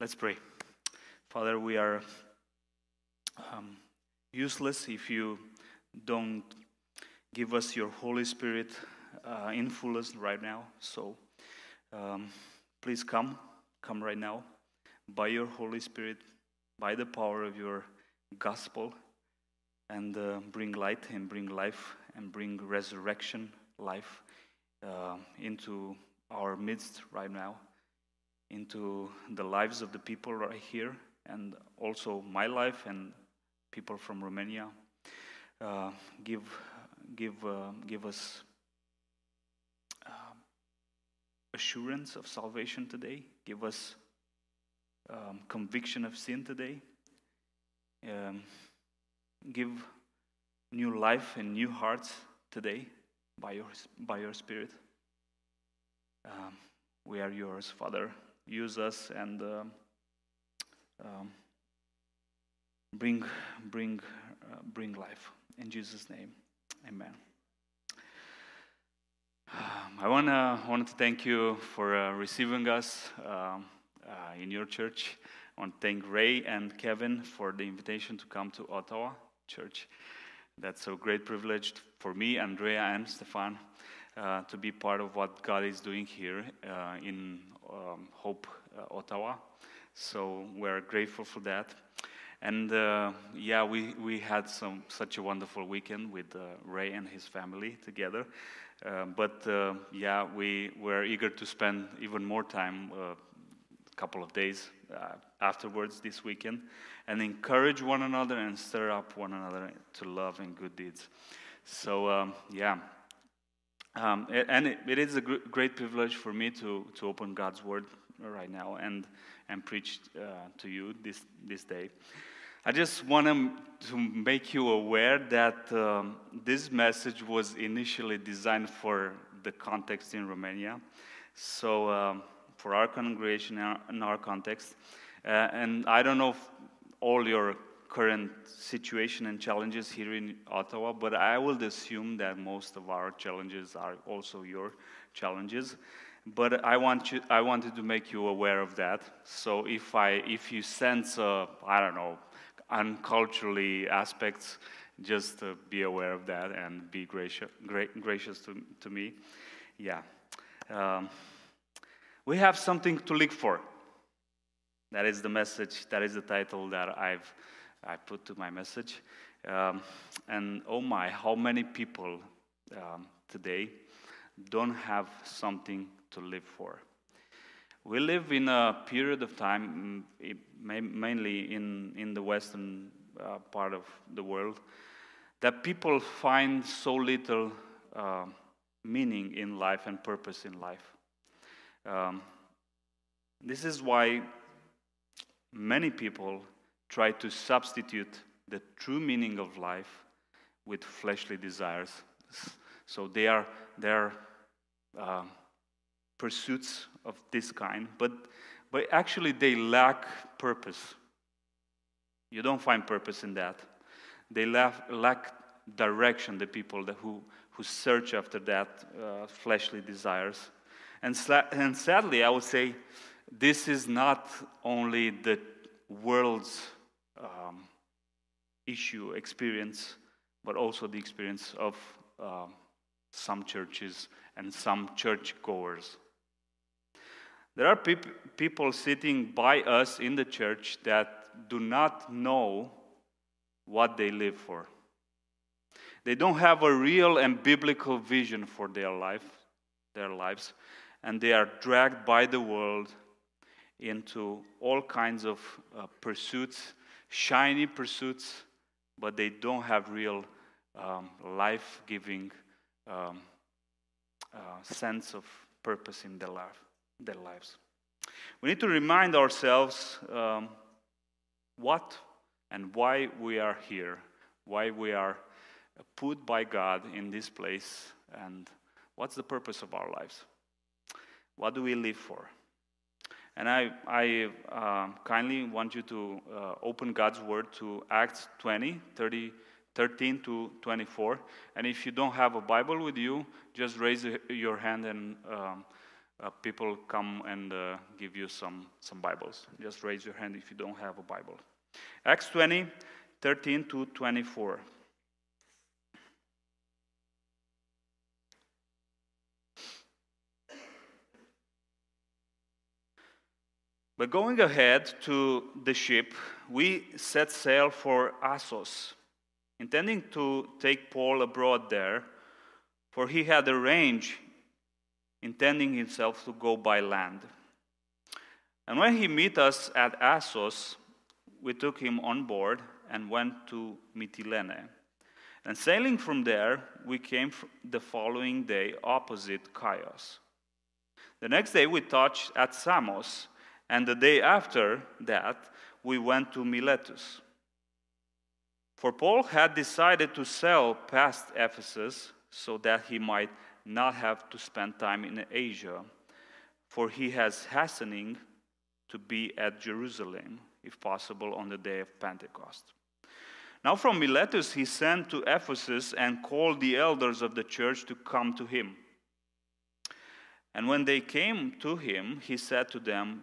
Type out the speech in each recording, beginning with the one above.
Let's pray. Father, we are um, useless if you don't give us your Holy Spirit uh, in fullness right now. So um, please come, come right now by your Holy Spirit, by the power of your gospel, and uh, bring light and bring life and bring resurrection life uh, into our midst right now into the lives of the people right here and also my life and people from Romania. Uh, give, give, uh, give us uh, assurance of salvation today. Give us um, conviction of sin today. Um, give new life and new hearts today by your, by your Spirit. Um, we are yours, Father use us and uh, um, bring, bring, uh, bring life. In Jesus' name, amen. Um, I wanna want to thank you for uh, receiving us um, in your church. I want to thank Ray and Kevin for the invitation to come to Ottawa Church. That's a great privilege for me, Andrea, and Stefan uh, to be part of what God is doing here uh, in um, Hope uh, Ottawa. So we're grateful for that. And uh, yeah, we, we had some such a wonderful weekend with uh, Ray and his family together. Uh, but uh, yeah, we were eager to spend even more time, a couple of days afterwards this weekend, and encourage one another and stir up one another to love and good deeds. So um, yeah, um, and it, it is a great privilege for me to, to open God's Word right now and, and preach uh, to you this, this day. I just want to make you aware that um, this message was initially designed for the context in Romania. So, um, for our congregation in our context. Uh, and I don't know if all your current situation and challenges here in Ottawa, but I will assume that most of our challenges are also your challenges. But I want you, I wanted to make you aware of that. So if I, if you sense, uh, I don't know, unculturally aspects, just uh, be aware of that and be gracious, gra gracious to, to me. Yeah. Um, we have something to look for. That is the message, that is the title that I've I put to my message. Um, and oh my, how many people um, today don't have something to live for? We live in a period of time, mm, mainly in, in the western uh, part of the world, that people find so little uh, meaning in life and purpose in life. Um, this is why many people try to substitute the true meaning of life with fleshly desires. So they are, they are uh, pursuits of this kind, but, but actually they lack purpose. You don't find purpose in that. They lack, lack direction, the people that, who, who search after that uh, fleshly desires. And, and sadly, I would say this is not only the world's um, issue, experience, but also the experience of uh, some churches and some churchgoers. There are peop- people sitting by us in the church that do not know what they live for. They don't have a real and biblical vision for their life, their lives, and they are dragged by the world into all kinds of uh, pursuits shiny pursuits, but they don't have real um, life giving um, uh, sense of purpose in their, life, their lives. We need to remind ourselves um, what and why we are here, why we are put by God in this place, and what's the purpose of our lives. What do we live for? And I, I uh, kindly want you to uh, open God's Word to Acts 20, 30, 13 to 24. And if you don't have a Bible with you, just raise your hand and um, uh, people come and uh, give you some, some Bibles. Just raise your hand if you don't have a Bible. Acts 20, 13 to 24. But going ahead to the ship, we set sail for Assos, intending to take Paul abroad there, for he had arranged, intending himself to go by land. And when he met us at Assos, we took him on board and went to Mytilene. And sailing from there, we came the following day opposite Chios. The next day, we touched at Samos and the day after that, we went to Miletus. For Paul had decided to sail past Ephesus so that he might not have to spend time in Asia, for he has hastening to be at Jerusalem, if possible, on the day of Pentecost. Now, from Miletus, he sent to Ephesus and called the elders of the church to come to him. And when they came to him, he said to them,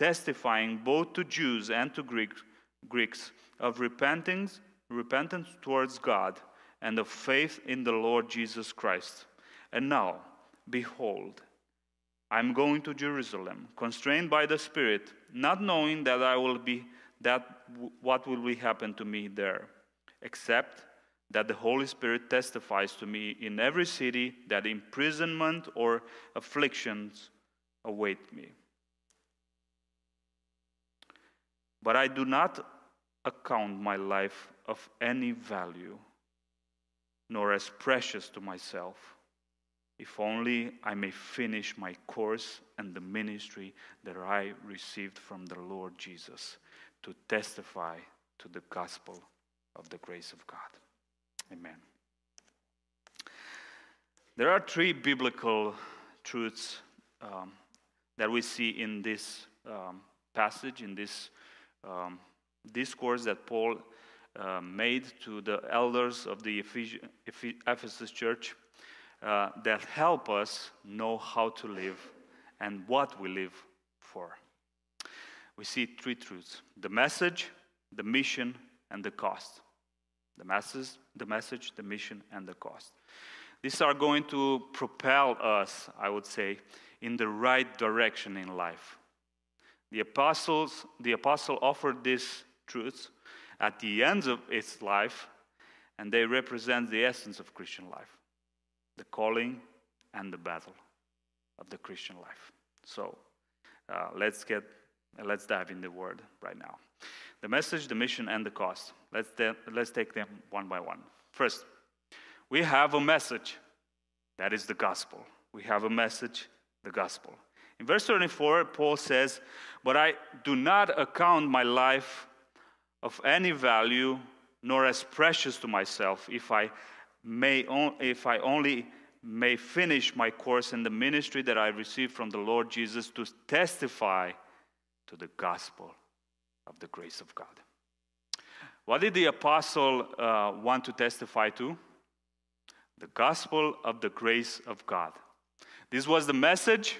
testifying both to Jews and to Greeks of repentance, repentance towards God and of faith in the Lord Jesus Christ. And now, behold, I'm going to Jerusalem, constrained by the Spirit, not knowing that I will be that what will be happen to me there, except that the Holy Spirit testifies to me in every city that imprisonment or afflictions await me. But I do not account my life of any value, nor as precious to myself, if only I may finish my course and the ministry that I received from the Lord Jesus to testify to the gospel of the grace of God. Amen. There are three biblical truths um, that we see in this um, passage, in this um, discourse that Paul uh, made to the elders of the Ephesus church uh, that help us know how to live and what we live for. We see three truths the message, the mission, and the cost. The message, the message, the mission, and the cost. These are going to propel us, I would say, in the right direction in life. The apostles, the apostle offered these truths at the end of its life, and they represent the essence of Christian life, the calling and the battle of the Christian life. So uh, let's get let's dive in the word right now. The message, the mission, and the cost. Let's let's take them one by one. First, we have a message. That is the gospel. We have a message, the gospel. In verse 24, Paul says, But I do not account my life of any value, nor as precious to myself, if I, may on, if I only may finish my course in the ministry that I received from the Lord Jesus to testify to the gospel of the grace of God. What did the apostle uh, want to testify to? The gospel of the grace of God. This was the message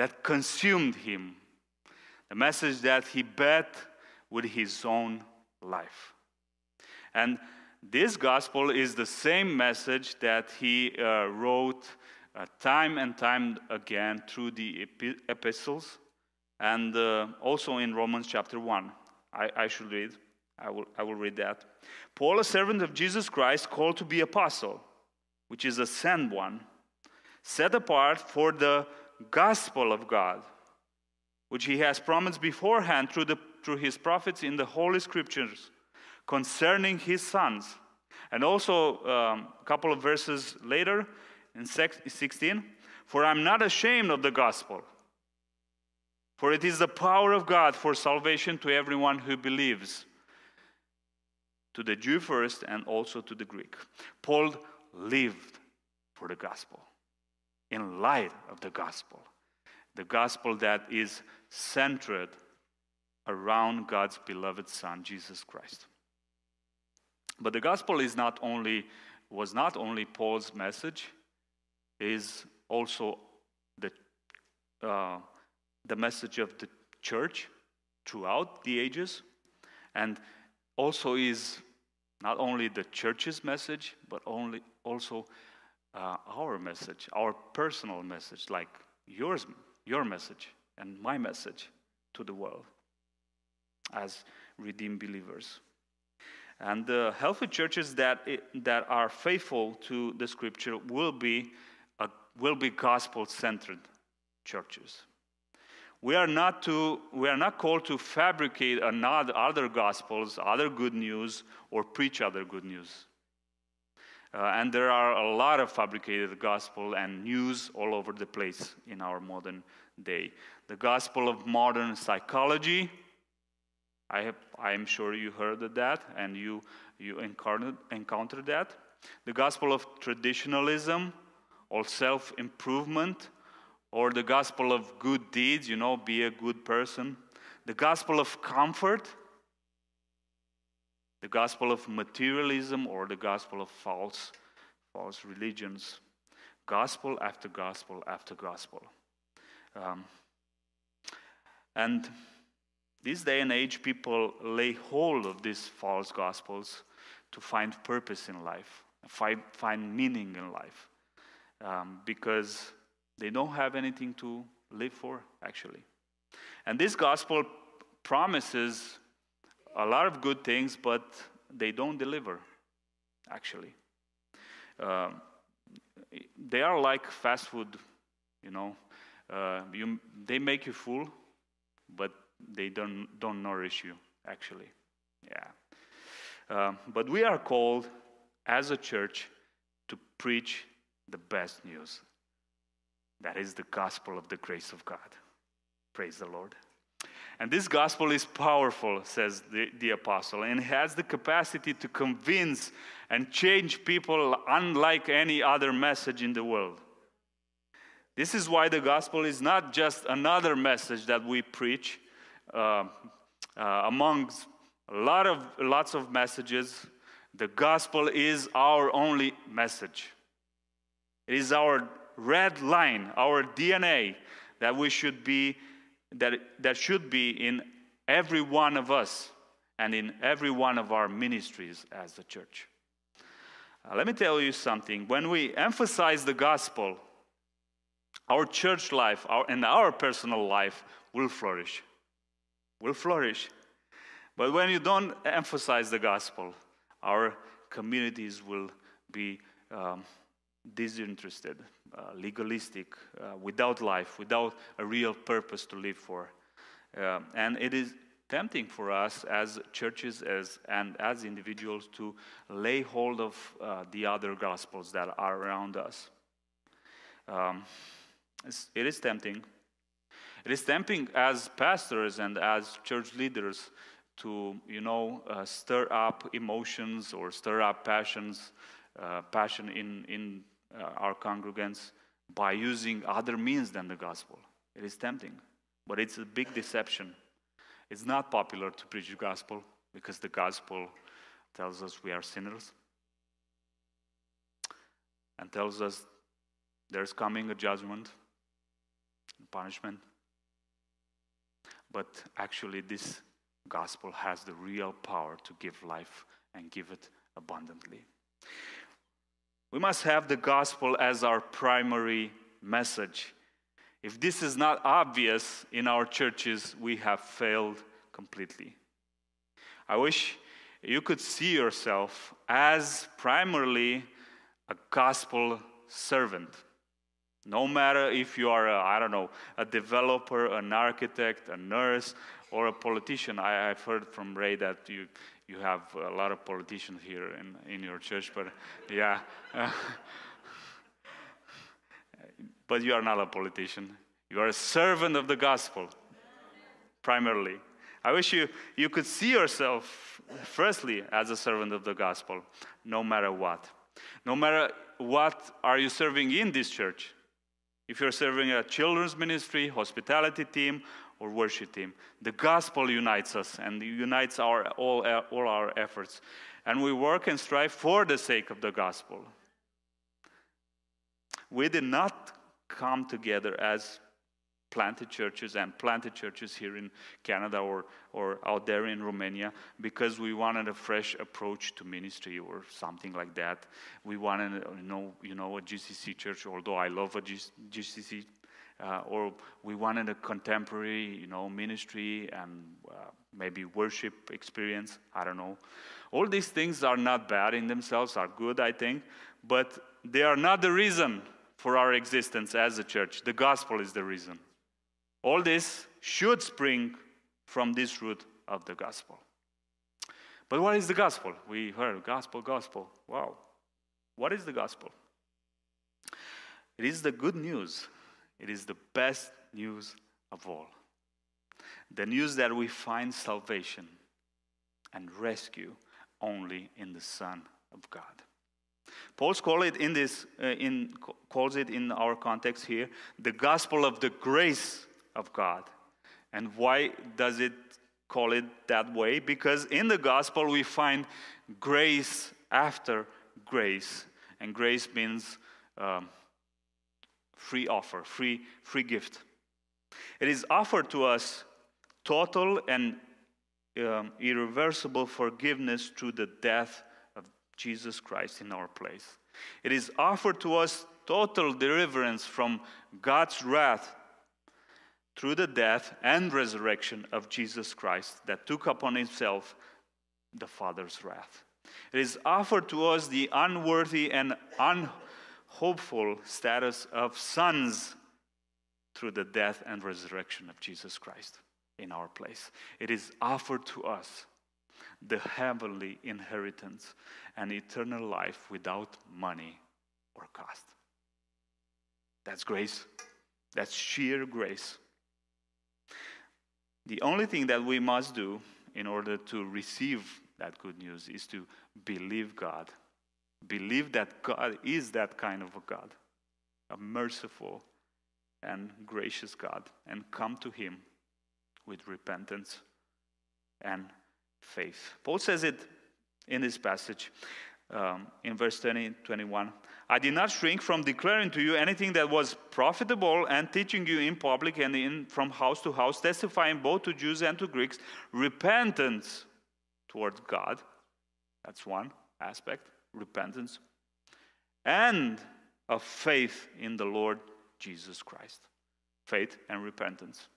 that consumed him, the message that he bet with his own life. And this gospel is the same message that he uh, wrote uh, time and time again through the epistles and uh, also in Romans chapter 1. I, I should read. I will, I will read that. Paul, a servant of Jesus Christ, called to be apostle, which is a sent one, set apart for the gospel of God, which he has promised beforehand through, the, through his prophets in the Holy Scriptures concerning his sons. And also, um, a couple of verses later, in 16, for I'm not ashamed of the gospel, For it is the power of God for salvation to everyone who believes, to the Jew first and also to the Greek. Paul lived for the gospel, in light of the gospel, the gospel that is centered around God's beloved Son, Jesus Christ. But the gospel is not only, was not only Paul's message, is also the, uh, the message of the church throughout the ages, and also is not only the church's message, but only also uh, our message, our personal message, like yours, your message and my message to the world as redeemed believers. And the healthy churches that, that are faithful to the scripture will be, will be gospel centered churches. We are, not to, we are not called to fabricate another, other gospels, other good news, or preach other good news. Uh, and there are a lot of fabricated gospel and news all over the place in our modern day. The gospel of modern psychology, I, am sure you heard of that and you, you encountered, encountered that. The gospel of traditionalism or self improvement, or the gospel of good deeds, you know, be a good person. The gospel of comfort, the gospel of materialism, or the gospel of false, false religions. Gospel after gospel after gospel. Um, and this day and age, people lay hold of these false gospels to find purpose in life, find, find meaning in life, um, because they don't have anything to live for, actually. And this gospel promises a lot of good things, but they don't deliver, actually. Uh, they are like fast food, you know. Uh, you, they make you full, but they don't, don't nourish you, actually. Yeah. Uh, but we are called as a church to preach the best news. That is the gospel of the grace of God. Praise the Lord. And this gospel is powerful, says the, the apostle, and has the capacity to convince and change people unlike any other message in the world. This is why the gospel is not just another message that we preach, uh, uh, amongst a lot of lots of messages, the gospel is our only message. It is our red line, our DNA that we should be that that should be in every one of us and in every one of our ministries as a church. Uh, let me tell you something. When we emphasize the gospel, our church life our, and our personal life will flourish will flourish. But when you don't emphasize the gospel, our communities will be um, disinterested, uh, legalistic, uh, without life, without a real purpose to live for. Uh, and it is tempting for us as churches as, and as individuals to lay hold of uh, the other gospels that are around us. Um, it is tempting, it is tempting as pastors and as church leaders to, you know, uh, stir up emotions or stir up passions, uh, passion in, in uh, our congregants by using other means than the gospel. It is tempting, but it's a big deception. It's not popular to preach the gospel because the gospel tells us we are sinners and tells us there's coming a judgment, punishment. But actually, this gospel has the real power to give life and give it abundantly. We must have the gospel as our primary message. If this is not obvious in our churches, we have failed completely. I wish you could see yourself as primarily a gospel servant no matter if you are, I don't know, a developer, an architect, a nurse, or a politician. I, have heard from Ray that you, you have a lot of politicians here in, in your church, but yeah. but you are not a politician. You are a servant of the gospel. primarily. I wish you, you could see yourself, firstly, as a servant of the gospel, no matter what. No matter what are you serving in this church. If you're serving a children's ministry, hospitality team, or worship team, the gospel unites us and unites our, all, uh, all our efforts. And we work and strive for the sake of the gospel. We did not come together as planted churches and planted churches here in Canada or, or out there in Romania because we wanted a fresh approach to ministry or something like that. We wanted, you know, you know a GCC church, although I love a GCC, uh, or we wanted a contemporary, you know, ministry and uh, maybe worship experience. I don't know. All these things are not bad in themselves, are good, I think, but they are not the reason for our existence as a church. The gospel is the reason. All this should spring from this root of the gospel. But what is the gospel? We heard gospel, gospel. Wow. What is the gospel? It is the good news. It is the best news of all. The news that we find salvation and rescue only in the Son of God. Paul calls it in this, uh, in, calls it in our context here, the gospel of the grace of God. And why does it call it that way? Because in the gospel we find grace after grace. And grace means um, free offer, free, free gift. It is offered to us total and um, irreversible forgiveness through the death of Jesus Christ in our place. It is offered to us total deliverance from God's wrath through the death and resurrection of Jesus Christ that took upon himself the Father's wrath. It is offered to us the unworthy and unhopeful status of sons through the death and resurrection of Jesus Christ in our place. It is offered to us the heavenly inheritance and eternal life without money or cost. That's grace. That's sheer grace. The only thing that we must do in order to receive that good news is to believe God. Believe that God is that kind of a God, a merciful and gracious God, and come to Him with repentance and faith. Paul says it in this passage um, in verse 20, 21. I did not shrink from declaring to you anything that was profitable and teaching you in public and in, from house to house, testifying both to Jews and to Greeks repentance towards God. That's one aspect, repentance. And of faith in the Lord Jesus Christ. Faith and repentance.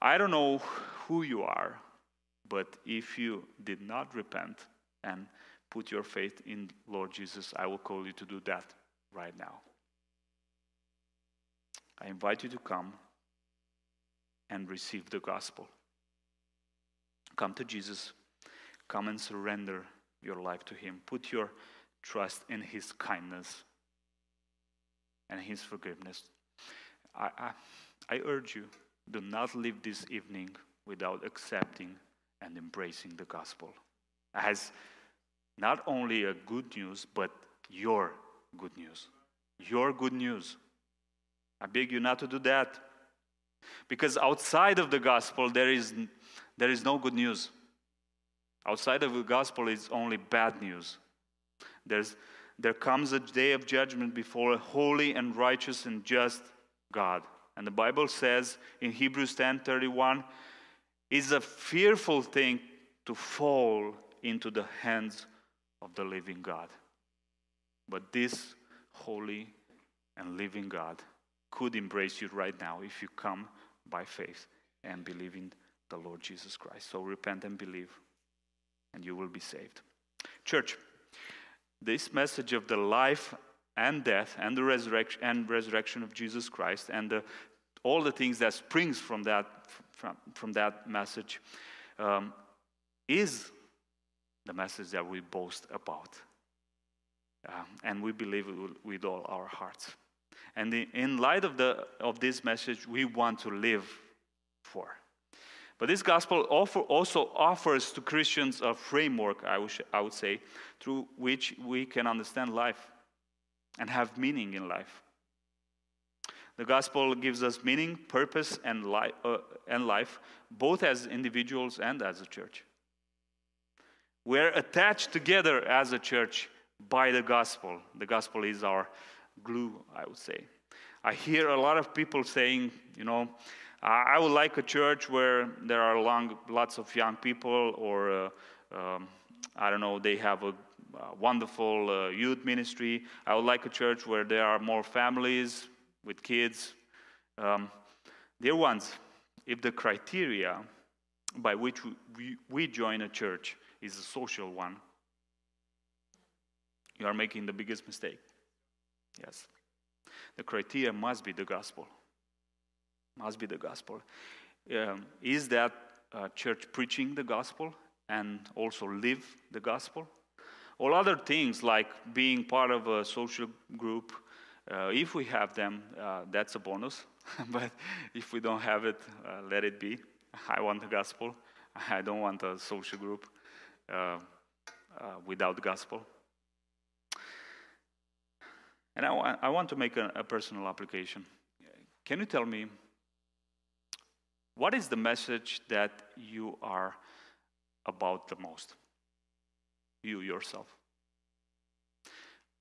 I don't know who you are, but if you did not repent and put your faith in Lord Jesus, I will call you to do that right now. I invite you to come and receive the gospel. Come to Jesus. Come and surrender your life to Him. Put your trust in His kindness and His forgiveness. I, I, I urge you do not leave this evening without accepting and embracing the gospel as not only a good news, but your good news. Your good news. I beg you not to do that. Because outside of the gospel, there is, there is no good news. Outside of the gospel is only bad news. There's, there comes a day of judgment before a holy and righteous and just God. And the Bible says in Hebrews 10:31, it's a fearful thing to fall into the hands of the living God. But this holy and living God could embrace you right now if you come by faith and believe in the Lord Jesus Christ. So repent and believe, and you will be saved. Church, this message of the life and death and the resurrection and resurrection of Jesus Christ and the, all the things that springs from that from, from that message um, is the message that we boast about. Um, and we believe it with all our hearts. And in light of, the, of this message, we want to live for. But this gospel also offers to Christians a framework, I would, say, through which we can understand life and have meaning in life. The gospel gives us meaning, purpose, and, li- uh, and life, both as individuals and as a church. We're attached together as a church by the gospel. The gospel is our glue, I would say. I hear a lot of people saying, you know, I would like a church where there are long, lots of young people, or uh, um, I don't know, they have a, wonderful uh, youth ministry. I would like a church where there are more families with kids. Um, dear ones, if the criteria by which we, we join a church is a social one, you are making the biggest mistake. Yes. The criteria must be the gospel must be the gospel. Um, is that uh, church preaching the gospel and also live the gospel? All other things like being part of a social group, uh, if we have them, uh, that's a bonus. but if we don't have it, uh, let it be. I want the gospel. I don't want a social group uh, uh, without the gospel. And I, I want to make a, a personal application. Can you tell me what is the message that you are about the most? You yourself.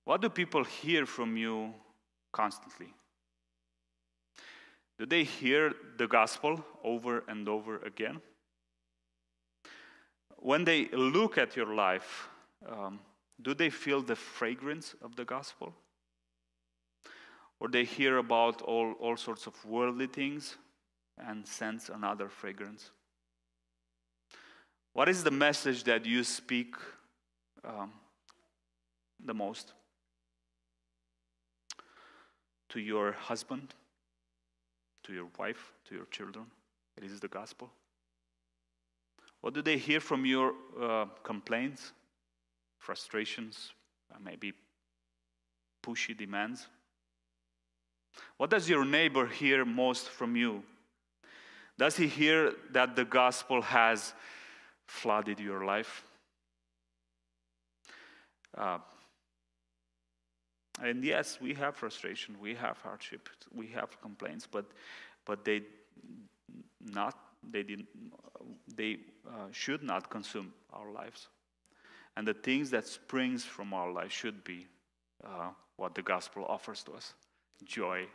What do people hear from you constantly? Do they hear the gospel over and over again? When they look at your life, um, do they feel the fragrance of the gospel? Or they hear about all, all sorts of worldly things and sense another fragrance? What is the message that you speak um, the most? To your husband, to your wife, to your children? It is the gospel. What do they hear from your uh, complaints, frustrations, maybe pushy demands? What does your neighbor hear most from you? Does he hear that the gospel has flooded your life? Uh, and yes, we have frustration, we have hardship, we have complaints, but but they not they did they uh, should not consume our lives. And the things that springs from our life should be uh, what the gospel offers to us: joy,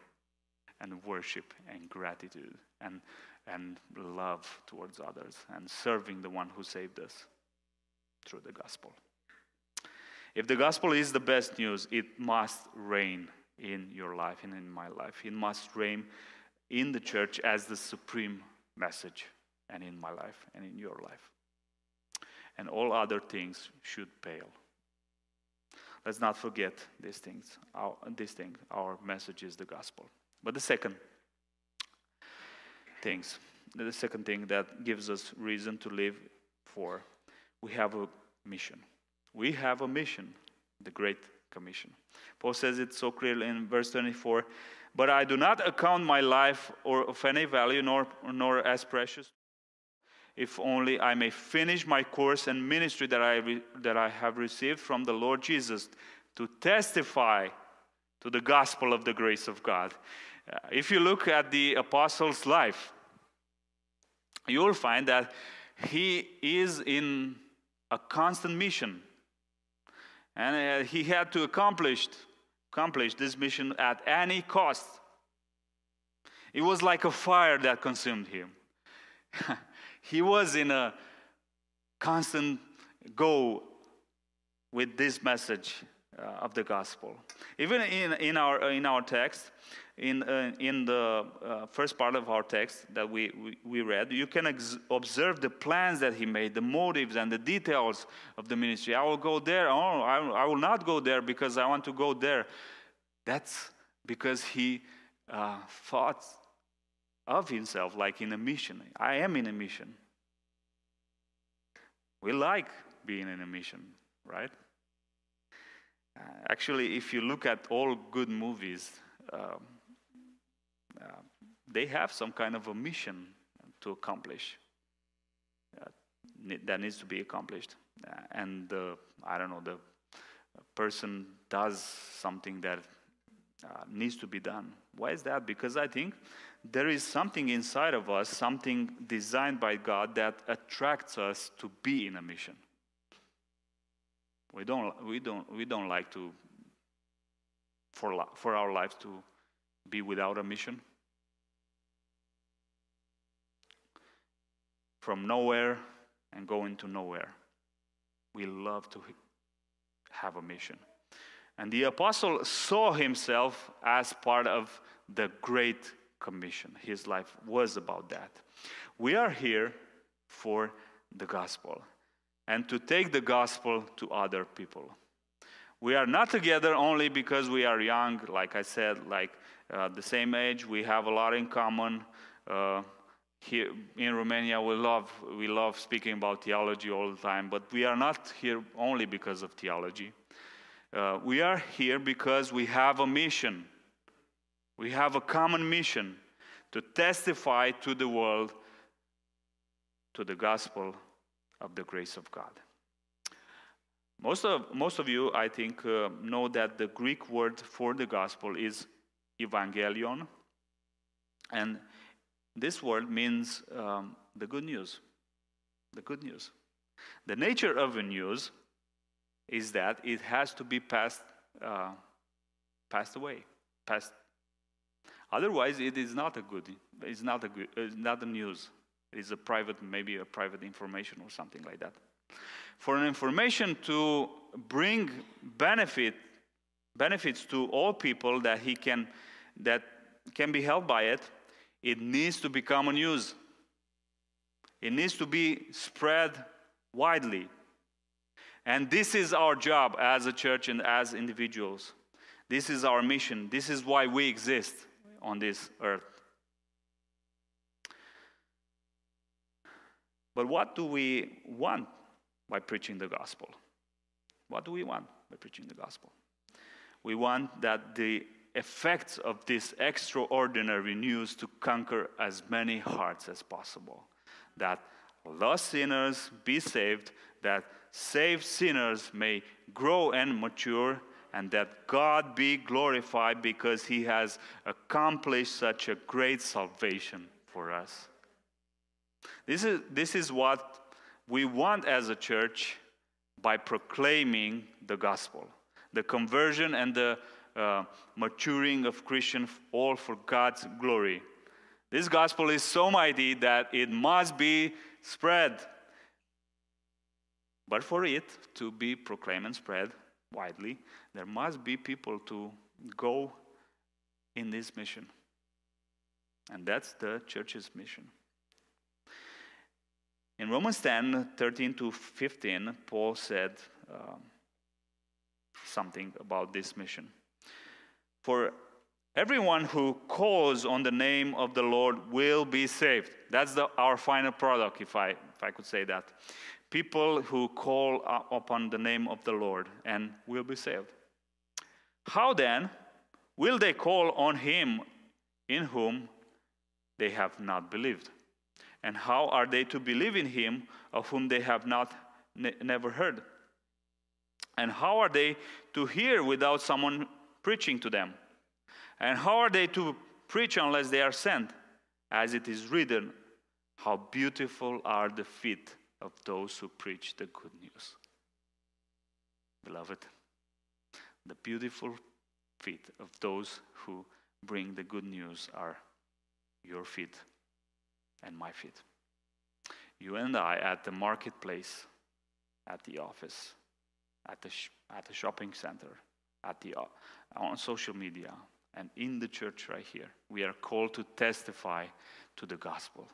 and worship, and gratitude, and and love towards others and serving the one who saved us through the gospel. If the gospel is the best news, it must reign in your life and in my life. It must reign in the church as the supreme message, and in my life and in your life. And all other things should pale. Let's not forget these things. Our, this thing, our message is the gospel. But the second things. The second thing that gives us reason to live for, we have a mission. We have a mission, the Great Commission. Paul says it so clearly in verse 24 But I do not account my life or of any value, nor, nor as precious, if only I may finish my course and ministry that I, re, that I have received from the Lord Jesus to testify to the gospel of the grace of God. Uh, if you look at the apostle's life, you will find that he is in a constant mission. And uh, he had to accomplish, accomplish this mission at any cost. It was like a fire that consumed him. he was in a constant go with this message uh, of the gospel. Even in, in, our, in our text, in, uh, in the uh, first part of our text that we, we, we read, you can observe the plans that he made, the motives and the details of the ministry. I will go there. Oh, I, I will not go there because I want to go there. That's because he uh, thought of himself like in a mission. I am in a mission. We like being in a mission, right? Uh, actually, if you look at all good movies, um, uh, they have some kind of a mission to accomplish. Uh, that needs to be accomplished. Uh, and I don't know, the person does something that uh, needs to be done. Why is that? Because I think there is something inside of us, something designed by God that attracts us to be in a mission. We don't, we don't, we don't like to, for, for our lives to be without a mission. From nowhere and going to nowhere. We love to have a mission. And the apostle saw himself as part of the Great Commission. His life was about that. We are here for the gospel and to take the gospel to other people. We are not together only because we are young, like I said, like uh, the same age, we have a lot in common. Uh, here in Romania, we love, we love speaking about theology all the time, but we are not here only because of theology. Uh, we are here because we have a mission. We have a common mission to testify to the world to the gospel of the grace of God. Most of, most of you, I think, uh, know that the Greek word for the gospel is evangelion. And this word means um, the good news. The good news. The nature of the news is that it has to be passed, uh, passed away, passed. Otherwise, it is not a good. It's not a good. It's not the news. It's a private, maybe a private information or something like that. For an information to bring benefit, benefits to all people that he can, that can be helped by it, it needs to become a news. It needs to be spread widely. And this is our job as a church and as individuals. This is our mission. This is why we exist on this earth. But what do we want by preaching the gospel? What do we want by preaching the gospel? We want that the effects of this extraordinary news to conquer as many hearts as possible. That lost sinners be saved, that saved sinners may grow and mature, and that God be glorified because He has accomplished such a great salvation for us. This is, this is what we want as a church by proclaiming the gospel the conversion and the uh, maturing of Christians, all for God's glory. This gospel is so mighty that it must be spread. But for it to be proclaimed and spread widely, there must be people to go in this mission. And that's the church's mission. In Romans 10 13 to 15, Paul said uh, something about this mission. For everyone who calls on the name of the Lord will be saved. That's the, our final product, if I, if I could say that. People who call upon the name of the Lord and will be saved. How then will they call on him in whom they have not believed? And how are they to believe in him of whom they have not ne- never heard? And how are they to hear without someone preaching to them. And how are they to preach unless they are sent? As it is written, How beautiful are the feet of those who preach the good news. Beloved, the beautiful feet of those who bring the good news are your feet and my feet. You and I at the marketplace, at the office, at the, sh- at the shopping center, at the, on social media and in the church right here. We are called to testify to the gospel.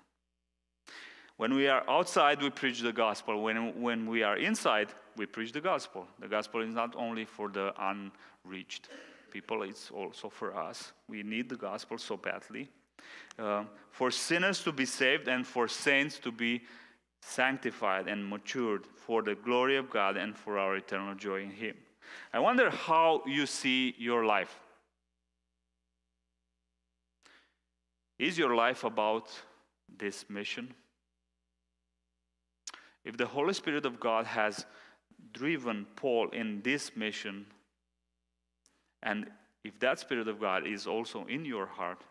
When we are outside, we preach the gospel. When, when we are inside, we preach the gospel. The gospel is not only for the unreached people, it's also for us. We need the gospel so badly. Uh, for sinners to be saved and for saints to be sanctified and matured for the glory of God and for our eternal joy in Him. I wonder how you see your life. Is your life about this mission? If the Holy Spirit of God has driven Paul in this mission, and if that Spirit of God is also in your heart,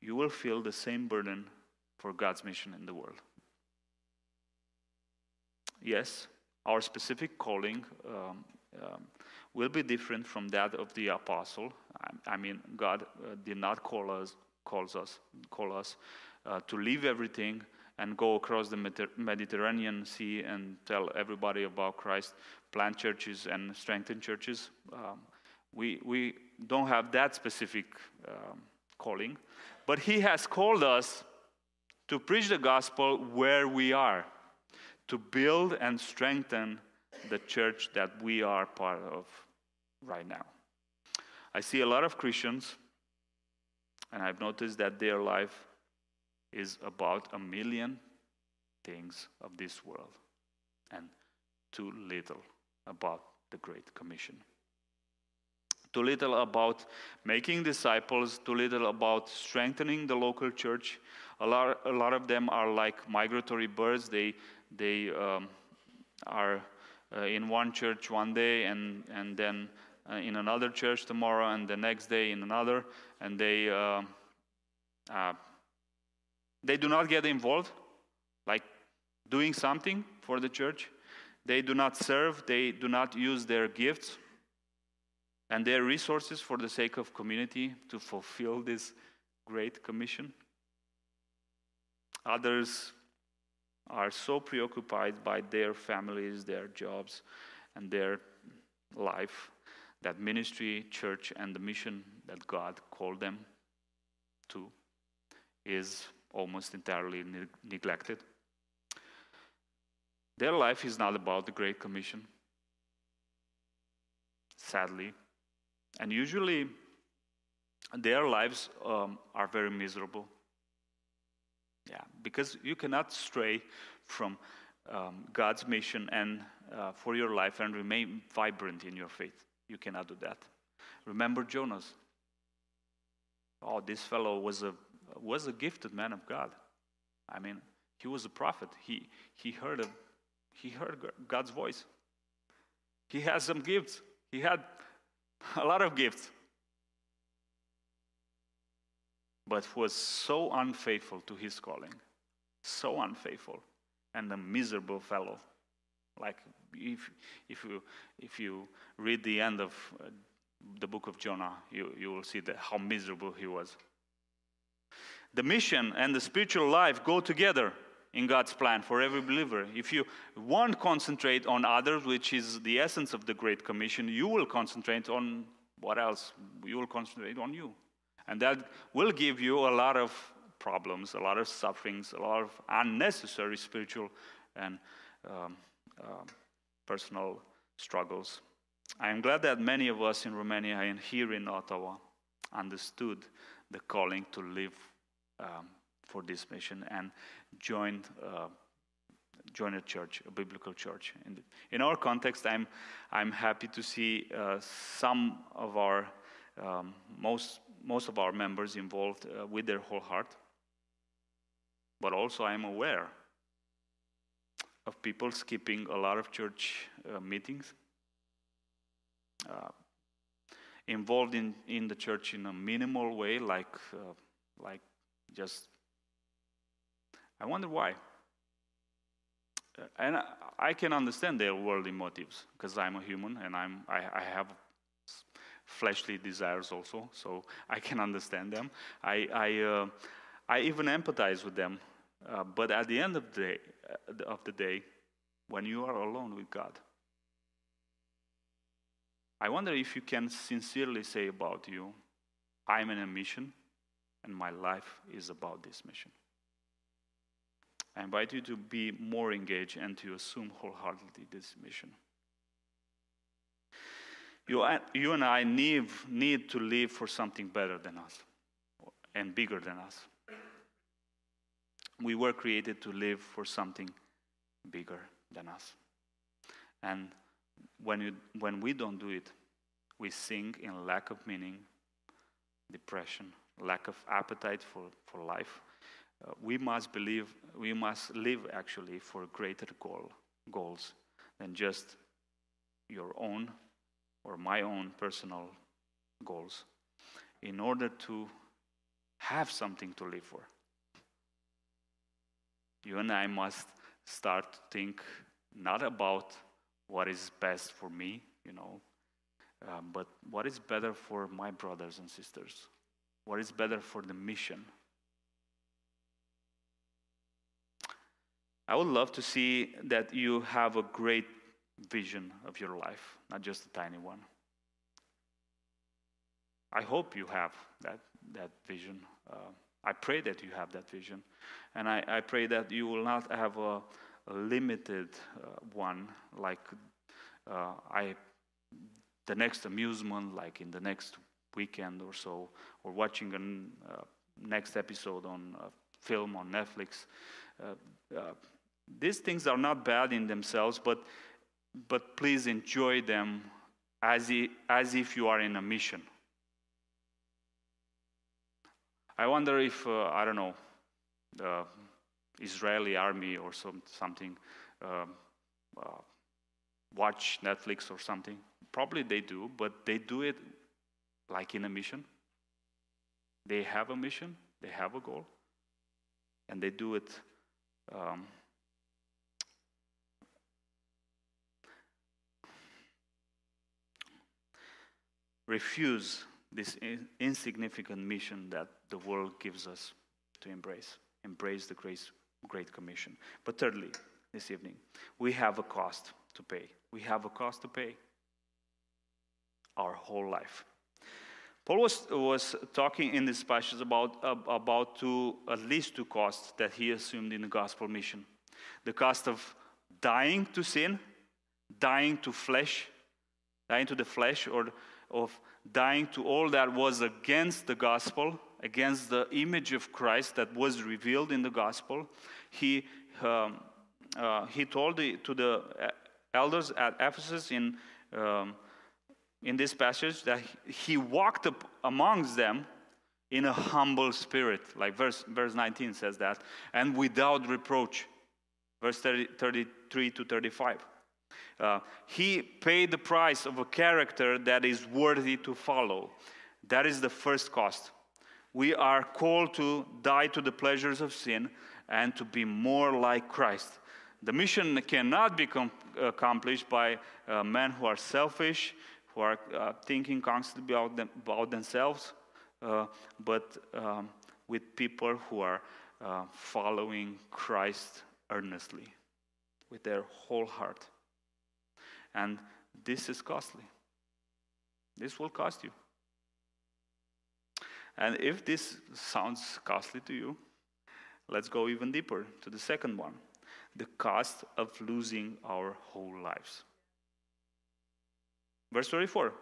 you will feel the same burden for God's mission in the world. Yes, our specific calling um, um, will be different from that of the apostle. I, I mean, God uh, did not call us, calls us, call us uh, to leave everything and go across the Mediterranean Sea and tell everybody about Christ, plant churches and strengthen churches. Um, we, we don't have that specific um, calling, but He has called us to preach the gospel where we are, to build and strengthen the church that we are part of right now. I see a lot of Christians, and I've noticed that their life is about a million things of this world and too little about the Great Commission. Too little about making disciples, too little about strengthening the local church. A lot, a lot of them are like migratory birds. They, they um, are uh, in one church one day and, and then uh, in another church tomorrow and the next day in another, and they uh, they do not get involved, like doing something for the church. They do not serve, they do not use their gifts and their resources for the sake of community to fulfill this great commission. Others are so preoccupied by their families, their jobs, and their life that ministry, church, and the mission that God called them to is almost entirely ne- neglected. Their life is not about the Great Commission, sadly. And usually, their lives um, are very miserable. Yeah, because you cannot stray from um, God's mission and uh, for your life and remain vibrant in your faith. You cannot do that. Remember Jonas. Oh, this fellow was a was a gifted man of God. I mean, he was a prophet. He, he, heard, a, he heard God's voice. He has some gifts. He had a lot of gifts. But was so unfaithful to his calling, so unfaithful, and a miserable fellow. Like if, if, you, if you read the end of uh, the book of Jonah, you, you will see that how miserable he was. The mission and the spiritual life go together in God's plan for every believer. If you won't concentrate on others, which is the essence of the Great Commission, you will concentrate on what else? You will concentrate on you. And that will give you a lot of problems, a lot of sufferings, a lot of unnecessary spiritual and um, uh, personal struggles. I am glad that many of us in Romania and here in Ottawa understood the calling to live um, for this mission and joined uh, join a church, a biblical church. In, the, in our context, I'm I'm happy to see uh, some of our um, most most of our members involved uh, with their whole heart. But also, I'm aware of people skipping a lot of church uh, meetings. Uh, involved in, in the church in a minimal way, like uh, like just, I wonder why. Uh, and I, can understand their worldly motives because I'm a human and I'm, I, I have fleshly desires also, so I can understand them. I, I, uh, I even empathize with them. Uh, but at the end of the, day, uh, of the day, when you are alone with God, I wonder if you can sincerely say about you, I'm in a mission and my life is about this mission. I invite you to be more engaged and to assume wholeheartedly this mission. You, you and I need, need to live for something better than us and bigger than us. We were created to live for something bigger than us. And when, you, when we don't do it, we sink in lack of meaning, depression, lack of appetite for, for life, uh, we must believe, we must live actually for greater goal, goals than just your own or my own personal goals in order to have something to live for. You and I must start to think not about what is best for me, you know, uh, but what is better for my brothers and sisters? What is better for the mission? I would love to see that you have a great vision of your life, not just a tiny one. I hope you have that, that vision. Uh, I pray that you have that vision. And I, I pray that you will not have a, a limited uh, one, like uh, I, the next amusement, like in the next weekend or so, or watching a uh, next episode on a film on Netflix. Uh, uh, these things are not bad in themselves, but, but please enjoy them as, if, as if you are in a mission. I wonder if, uh, I don't know, the Israeli army or some, something uh, uh, watch Netflix or something. Probably they do, but they do it like in a mission. They have a mission, they have a goal, and they do it. Um, refuse this in insignificant mission that the world gives us to embrace. Embrace the grace, Great Commission. But thirdly, this evening, we have a cost to pay. We have a cost to pay our whole life. Paul was, was talking in this passage about, about two, at least two costs that he assumed in the gospel mission the cost of dying to sin, dying to flesh, dying to the flesh, or of dying to all that was against the gospel, against the image of Christ that was revealed in the gospel. He, um, uh, he told the, to the uh, elders at Ephesus in, um, in this passage that he walked up amongst them in a humble spirit, like verse, verse 19 says that, and without reproach. Verse 30, 33 to 35. Uh, he paid the price of a character that is worthy to follow. That is the first cost. We are called to die to the pleasures of sin and to be more like Christ. The mission cannot be com- accomplished by uh, men who are selfish, who are uh, thinking constantly about, them, about themselves, uh, but um, with people who are uh, following Christ earnestly with their whole heart. And this is costly. This will cost you. And if this sounds costly to you, let's go even deeper to the second one the cost of losing our whole lives. Verse 34,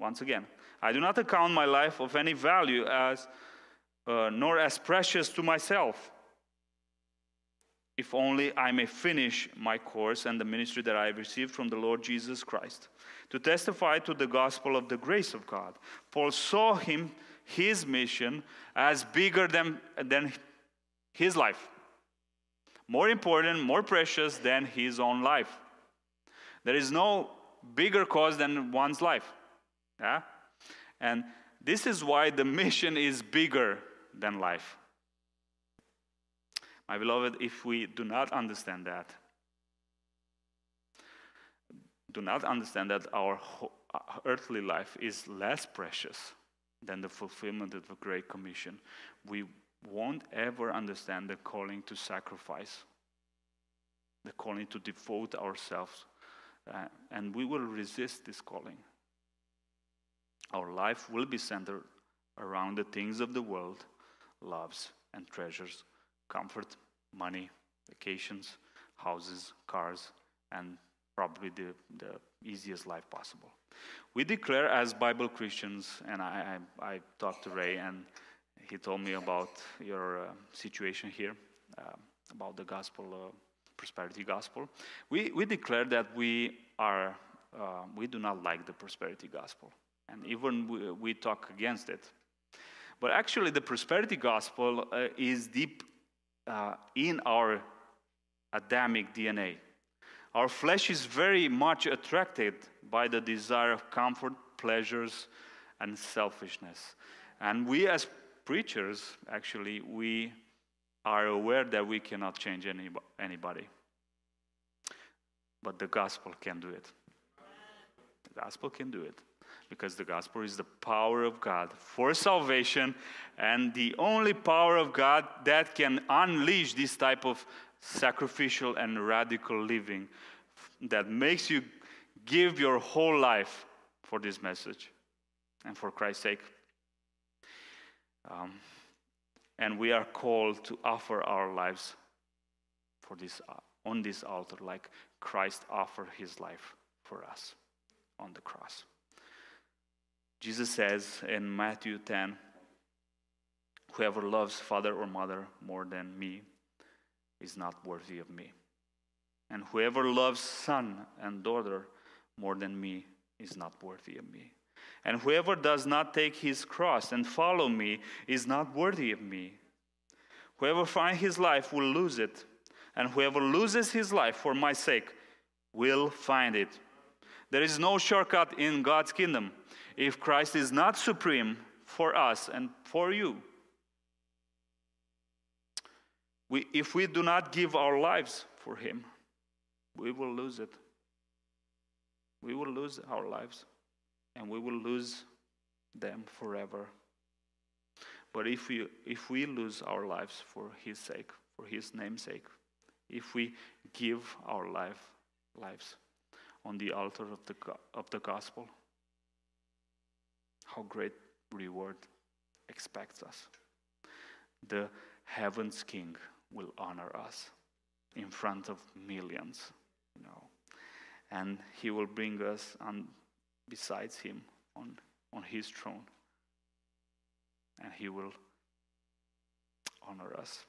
once again, I do not account my life of any value as, uh, nor as precious to myself if only I may finish my course and the ministry that I have received from the Lord Jesus Christ, to testify to the gospel of the grace of God. Paul saw him, his mission, as bigger than, than his life, more important, more precious than his own life. There is no bigger cause than one's life. Yeah? And this is why the mission is bigger than life. My beloved, if we do not understand that, do not understand that our uh, earthly life is less precious than the fulfillment of the Great Commission, we won't ever understand the calling to sacrifice, the calling to devote ourselves, uh, and we will resist this calling. Our life will be centered around the things of the world, loves, and treasures comfort, money, vacations, houses, cars, and probably the, the easiest life possible. We declare as Bible Christians, and I, I, I talked to Ray, and he told me about your uh, situation here, uh, about the gospel, uh, prosperity gospel. We, we declare that we are, uh, we do not like the prosperity gospel, and even we, we talk against it. But actually, the prosperity gospel uh, is deep uh, in our Adamic DNA. Our flesh is very much attracted by the desire of comfort, pleasures, and selfishness. And we, as preachers, actually, we are aware that we cannot change any, anybody. But the gospel can do it. The gospel can do it because the gospel is the power of God for salvation and the only power of God that can unleash this type of sacrificial and radical living that makes you give your whole life for this message and for Christ's sake. Um, and we are called to offer our lives for this uh, on this altar like Christ offered his life for us on the cross. Jesus says in Matthew 10 Whoever loves father or mother more than me is not worthy of me. And whoever loves son and daughter more than me is not worthy of me. And whoever does not take his cross and follow me is not worthy of me. Whoever finds his life will lose it, and whoever loses his life for my sake will find it. There is no shortcut in God's kingdom if Christ is not supreme for us and for you. We, if we do not give our lives for Him, we will lose it. We will lose our lives and we will lose them forever. But if we, if we lose our lives for His sake, for His name's sake, if we give our life, lives on the altar of the, of the gospel, how great reward expects us. The heaven's king will honor us in front of millions, you know, and he will bring us on besides him on, on his throne, and he will honor us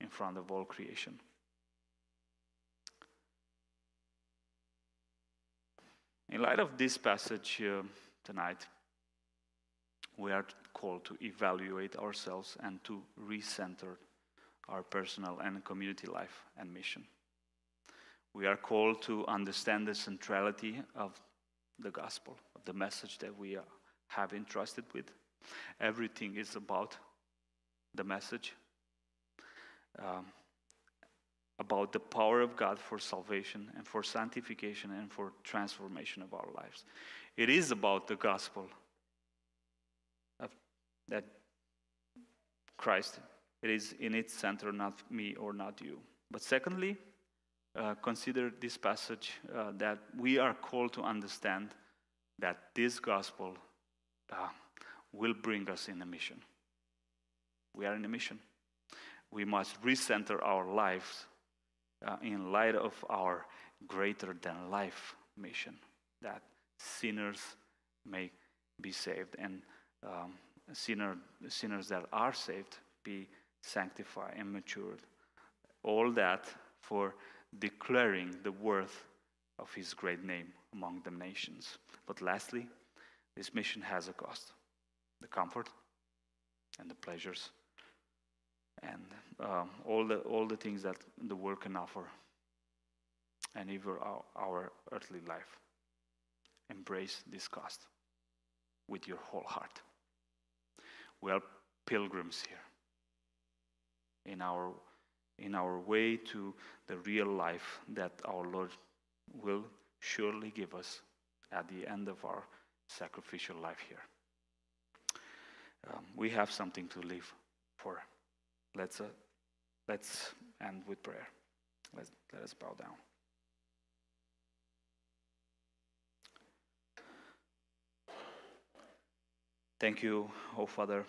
in, front of all creation. In light of this passage uh, tonight, we are called to evaluate ourselves and to recenter our personal and community life and mission. We are called to understand the centrality of the gospel, of the message that we have entrusted with. Everything is about the message, um, about the power of God for salvation and for sanctification and for transformation of our lives. It is about the gospel that Christ, it is in its center, not me or not you. But secondly, uh, consider this passage uh, that we are called to understand that this gospel uh, will bring us in a mission. We are in a mission. We must recenter our lives uh, in light of our greater than life mission that sinners may be saved and um, sinner, sinners that are saved be sanctified and matured. All that for declaring the worth of his great name among the nations. But lastly, this mission has a cost the comfort and the pleasures and um, all, the, all the things that the world can offer, and even our, our earthly life. Embrace this cost with your whole heart. We are pilgrims here in our, in our way to the real life that our Lord will surely give us at the end of our sacrificial life here. Um, we have something to live for. Let's, uh, let's end with prayer. Let's, let us bow down. Thank you, oh Father,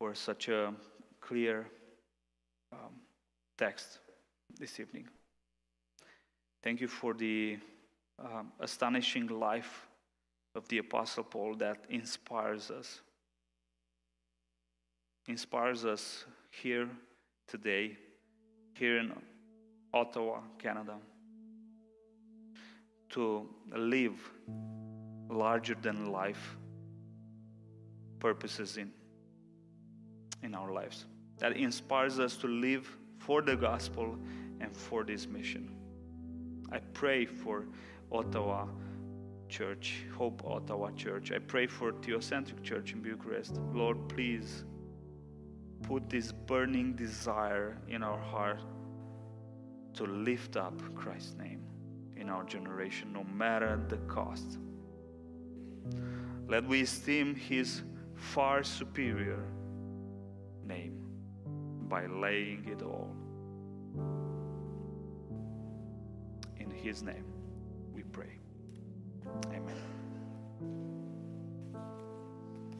for such a clear um, text this evening. Thank you for the um, astonishing life of the Apostle Paul that inspires us. Inspires us here today, here in Ottawa, Canada, to live larger than life purposes in, in our lives, that inspires us to live for the gospel and for this mission. I pray for Ottawa Church, Hope Ottawa Church. I pray for Theocentric Church in Bucharest. Lord, please put this burning desire in our heart to lift up Christ's name in our generation, no matter the cost. Let we esteem his far superior name by laying it all. In his name we pray. Amen